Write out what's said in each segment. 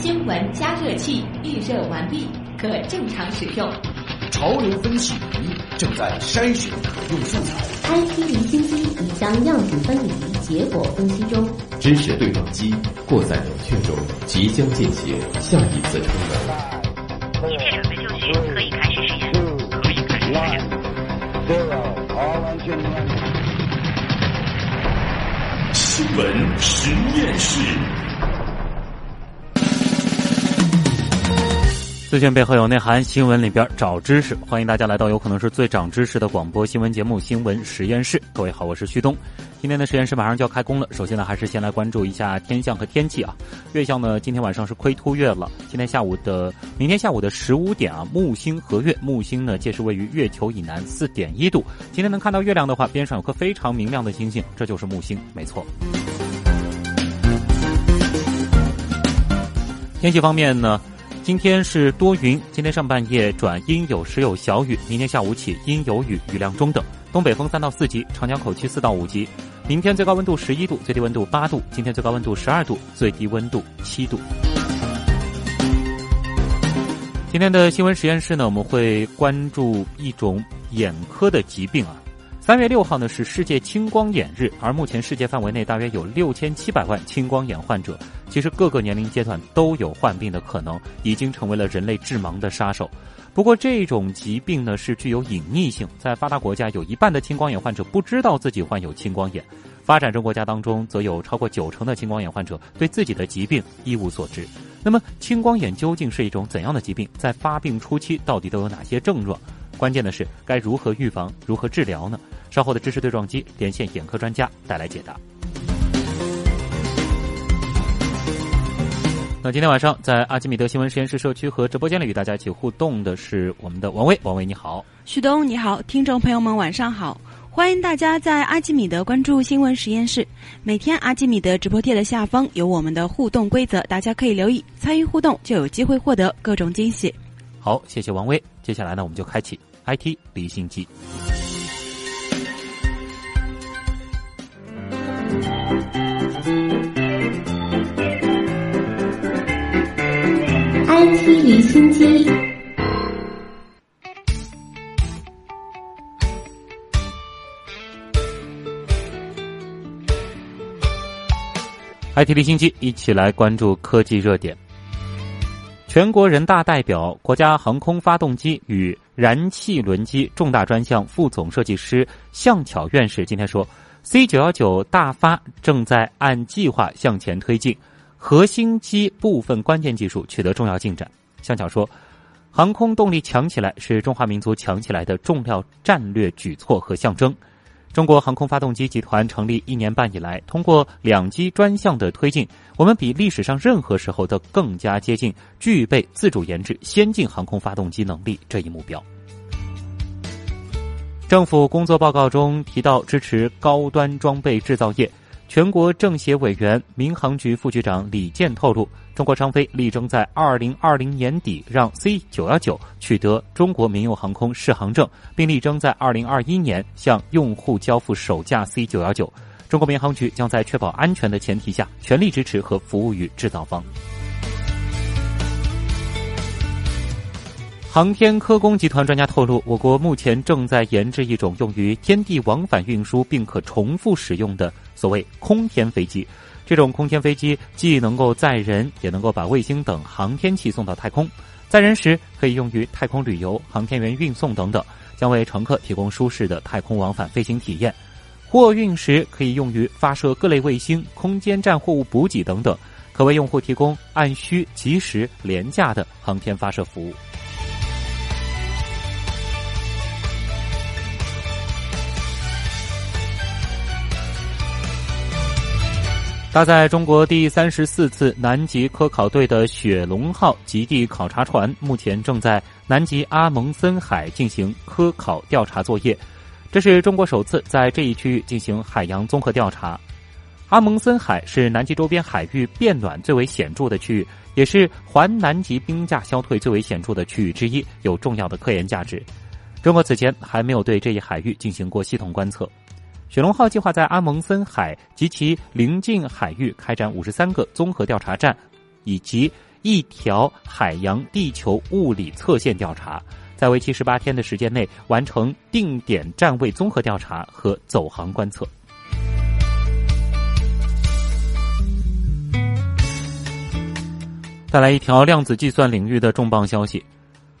新闻加热器预热完毕，可正常使用。潮流分析仪正在筛选可用素材。IT 离心机已将样品分离，结果分析中。知识对撞机过在冷却中，即将进行下一次充能。一切准备就绪，可以开始实验。可以开始实验。新闻实验室。资讯背后有内涵，新闻里边找知识。欢迎大家来到有可能是最长知识的广播新闻节目《新闻实验室》。各位好，我是旭东。今天的实验室马上就要开工了。首先呢，还是先来关注一下天象和天气啊。月相呢，今天晚上是亏凸月了。今天下午的，明天下午的十五点啊，木星合月。木星呢，届时位于月球以南四点一度。今天能看到月亮的话，边上有颗非常明亮的星星，这就是木星，没错。天气方面呢？今天是多云，今天上半夜转阴有时有小雨，明天下午起阴有雨，雨量中等，东北风三到四级，长江口区四到五级。明天最高温度十一度，最低温度八度，今天最高温度十二度，最低温度七度。今天的新闻实验室呢，我们会关注一种眼科的疾病啊。三月六号呢是世界青光眼日，而目前世界范围内大约有六千七百万青光眼患者。其实各个年龄阶段都有患病的可能，已经成为了人类致盲的杀手。不过这种疾病呢是具有隐匿性，在发达国家有一半的青光眼患者不知道自己患有青光眼，发展中国家当中则有超过九成的青光眼患者对自己的疾病一无所知。那么青光眼究竟是一种怎样的疾病？在发病初期到底都有哪些症状？关键的是该如何预防、如何治疗呢？稍后的知识对撞机连线眼科专家带来解答。那今天晚上在阿基米德新闻实验室社区和直播间里与大家一起互动的是我们的王威，王威你好，旭东你好，听众朋友们晚上好，欢迎大家在阿基米德关注新闻实验室。每天阿基米德直播贴的下方有我们的互动规则，大家可以留意参与互动，就有机会获得各种惊喜。好，谢谢王威。接下来呢，我们就开启 IT 离心机。IT 离心机，IT 离心机，一起来关注科技热点。全国人大代表、国家航空发动机与燃气轮机重大专项副总设计师向巧院士今天说，C 九幺九大发正在按计划向前推进。核心机部分关键技术取得重要进展。向巧说：“航空动力强起来是中华民族强起来的重要战略举措和象征。中国航空发动机集团成立一年半以来，通过两机专项的推进，我们比历史上任何时候都更加接近具备自主研制先进航空发动机能力这一目标。”政府工作报告中提到，支持高端装备制造业。全国政协委员、民航局副局长李健透露，中国商飞力争在二零二零年底让 C 九幺九取得中国民用航空适航证，并力争在二零二一年向用户交付首架 C 九幺九。中国民航局将在确保安全的前提下，全力支持和服务于制造方。航天科工集团专家透露，我国目前正在研制一种用于天地往返运输并可重复使用的所谓空天飞机。这种空天飞机既能够载人，也能够把卫星等航天器送到太空。载人时可以用于太空旅游、航天员运送等等，将为乘客提供舒适的太空往返飞行体验。货运时可以用于发射各类卫星、空间站货物补给等等，可为用户提供按需、及时、廉价的航天发射服务。搭载中国第三十四次南极科考队的雪龙号极地考察船，目前正在南极阿蒙森海进行科考调查作业。这是中国首次在这一区域进行海洋综合调查。阿蒙森海是南极周边海域变暖最为显著的区域，也是环南极冰架消退最为显著的区域之一，有重要的科研价值。中国此前还没有对这一海域进行过系统观测。雪龙号计划在阿蒙森海及其邻近海域开展五十三个综合调查站，以及一条海洋地球物理测线调查，在为期十八天的时间内完成定点站位综合调查和走航观测。带来一条量子计算领域的重磅消息：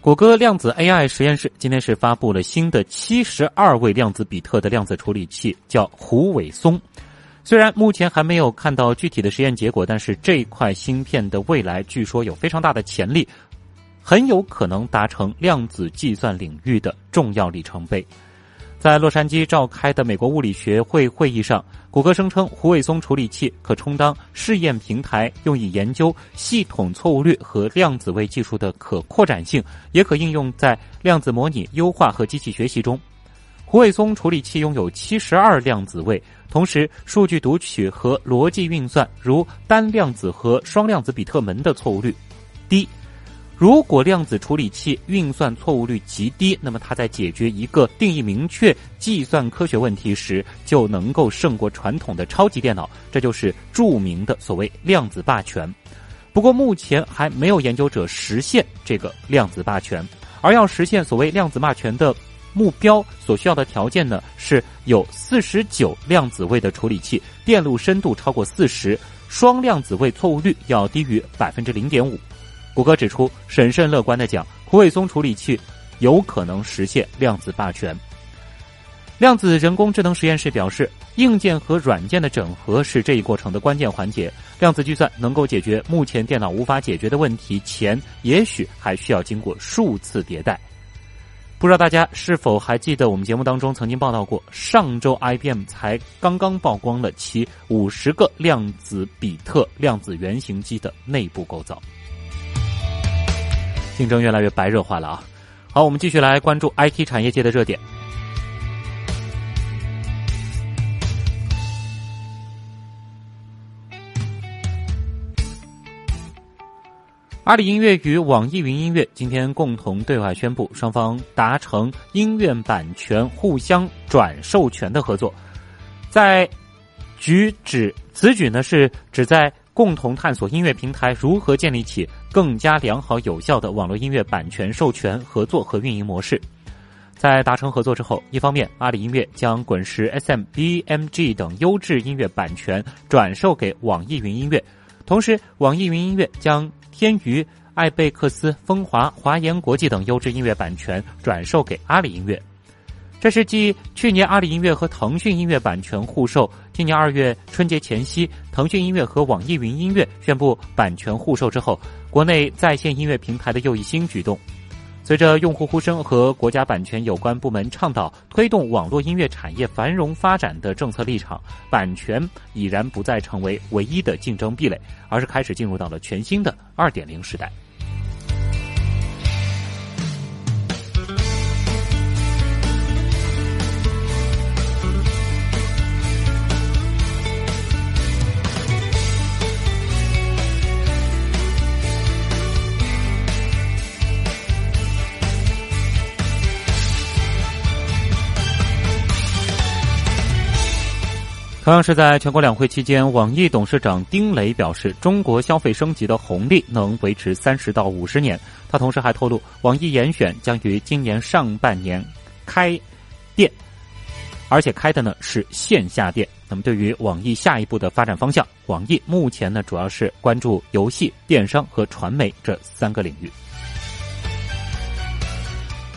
谷歌量子 AI 实验室今天是发布了新的七十二位量子比特的量子处理器，叫胡伟松。虽然目前还没有看到具体的实验结果，但是这块芯片的未来据说有非常大的潜力，很有可能达成量子计算领域的重要里程碑。在洛杉矶召开的美国物理学会会议上，谷歌声称胡伟松处理器可充当试验平台，用以研究系统错误率和量子位技术的可扩展性，也可应用在量子模拟、优化和机器学习中。胡伟松处理器拥有七十二量子位，同时数据读取和逻辑运算，如单量子和双量子比特门的错误率低。如果量子处理器运算错误率极低，那么它在解决一个定义明确计算科学问题时，就能够胜过传统的超级电脑。这就是著名的所谓量子霸权。不过目前还没有研究者实现这个量子霸权，而要实现所谓量子霸权的目标，所需要的条件呢，是有四十九量子位的处理器，电路深度超过四十，双量子位错误率要低于百分之零点五。谷歌指出，审慎乐观的讲，胡伟松处理器有可能实现量子霸权。量子人工智能实验室表示，硬件和软件的整合是这一过程的关键环节。量子计算能够解决目前电脑无法解决的问题，前也许还需要经过数次迭代。不知道大家是否还记得，我们节目当中曾经报道过，上周 IBM 才刚刚曝光了其五十个量子比特量子原型机的内部构造。竞争越来越白热化了啊！好，我们继续来关注 IT 产业界的热点。阿里音乐与网易云音乐今天共同对外宣布，双方达成音乐版权互相转授权的合作。在举止此举呢，是指在。共同探索音乐平台如何建立起更加良好有效的网络音乐版权授权合作和运营模式。在达成合作之后，一方面，阿里音乐将滚石、SM、BMG 等优质音乐版权转售给网易云音乐，同时，网易云音乐将天娱、艾贝克斯、风华、华研国际等优质音乐版权转售给阿里音乐。这是继去年阿里音乐和腾讯音乐版权互授，今年二月春节前夕，腾讯音乐和网易云音乐宣布版权互授之后，国内在线音乐平台的又一新举动。随着用户呼声和国家版权有关部门倡导推动网络音乐产业繁荣发展的政策立场，版权已然不再成为唯一的竞争壁垒，而是开始进入到了全新的二点零时代。同样是在全国两会期间，网易董事长丁磊表示，中国消费升级的红利能维持三十到五十年。他同时还透露，网易严选将于今年上半年开店，而且开的呢是线下店。那么，对于网易下一步的发展方向，网易目前呢主要是关注游戏、电商和传媒这三个领域。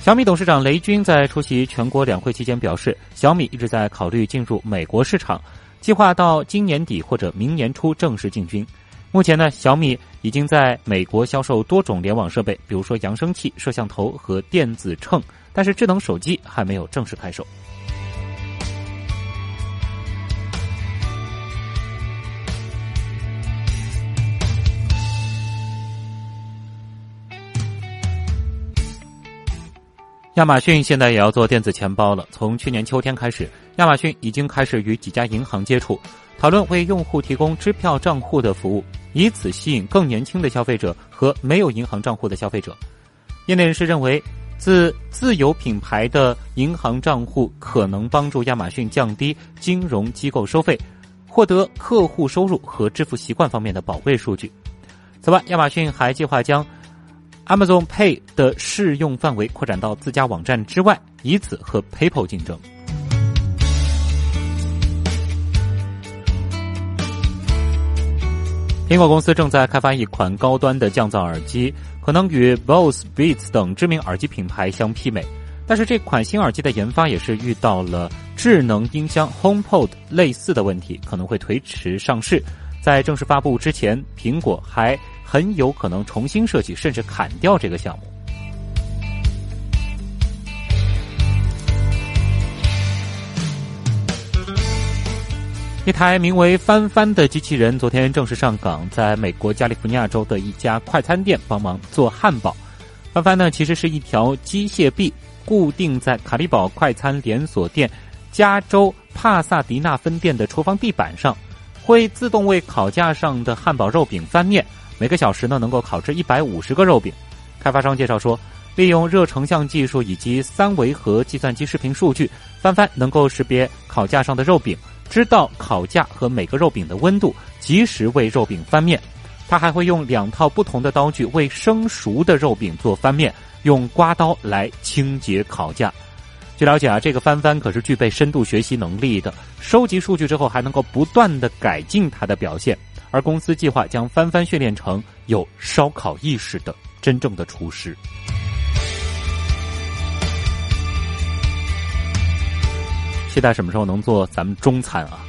小米董事长雷军在出席全国两会期间表示，小米一直在考虑进入美国市场。计划到今年底或者明年初正式进军。目前呢，小米已经在美国销售多种联网设备，比如说扬声器、摄像头和电子秤，但是智能手机还没有正式开售。亚马逊现在也要做电子钱包了。从去年秋天开始，亚马逊已经开始与几家银行接触，讨论为用户提供支票账户的服务，以此吸引更年轻的消费者和没有银行账户的消费者。业内人士认为，自自有品牌的银行账户可能帮助亚马逊降低金融机构收费，获得客户收入和支付习惯方面的宝贵数据。此外，亚马逊还计划将 Amazon Pay 的适用范围扩展到自家网站之外，以此和 PayPal 竞争。苹果公司正在开发一款高端的降噪耳机，可能与 Bose、Beats 等知名耳机品牌相媲美。但是这款新耳机的研发也是遇到了智能音箱 HomePod 类似的问题，可能会推迟上市。在正式发布之前，苹果还很有可能重新设计，甚至砍掉这个项目。一台名为“翻翻”的机器人昨天正式上岗，在美国加利福尼亚州的一家快餐店帮忙做汉堡。翻翻呢，其实是一条机械臂，固定在卡利堡快餐连锁店加州帕萨迪纳分店的厨房地板上，会自动为烤架上的汉堡肉饼翻面，每个小时呢能够烤制一百五十个肉饼。开发商介绍说，利用热成像技术以及三维和计算机视频数据，翻翻能够识别烤架上的肉饼。知道烤架和每个肉饼的温度，及时为肉饼翻面。它还会用两套不同的刀具为生熟的肉饼做翻面，用刮刀来清洁烤架。据了解啊，这个翻翻可是具备深度学习能力的，收集数据之后还能够不断的改进它的表现。而公司计划将翻翻训练成有烧烤意识的真正的厨师。期待什么时候能做咱们中餐啊？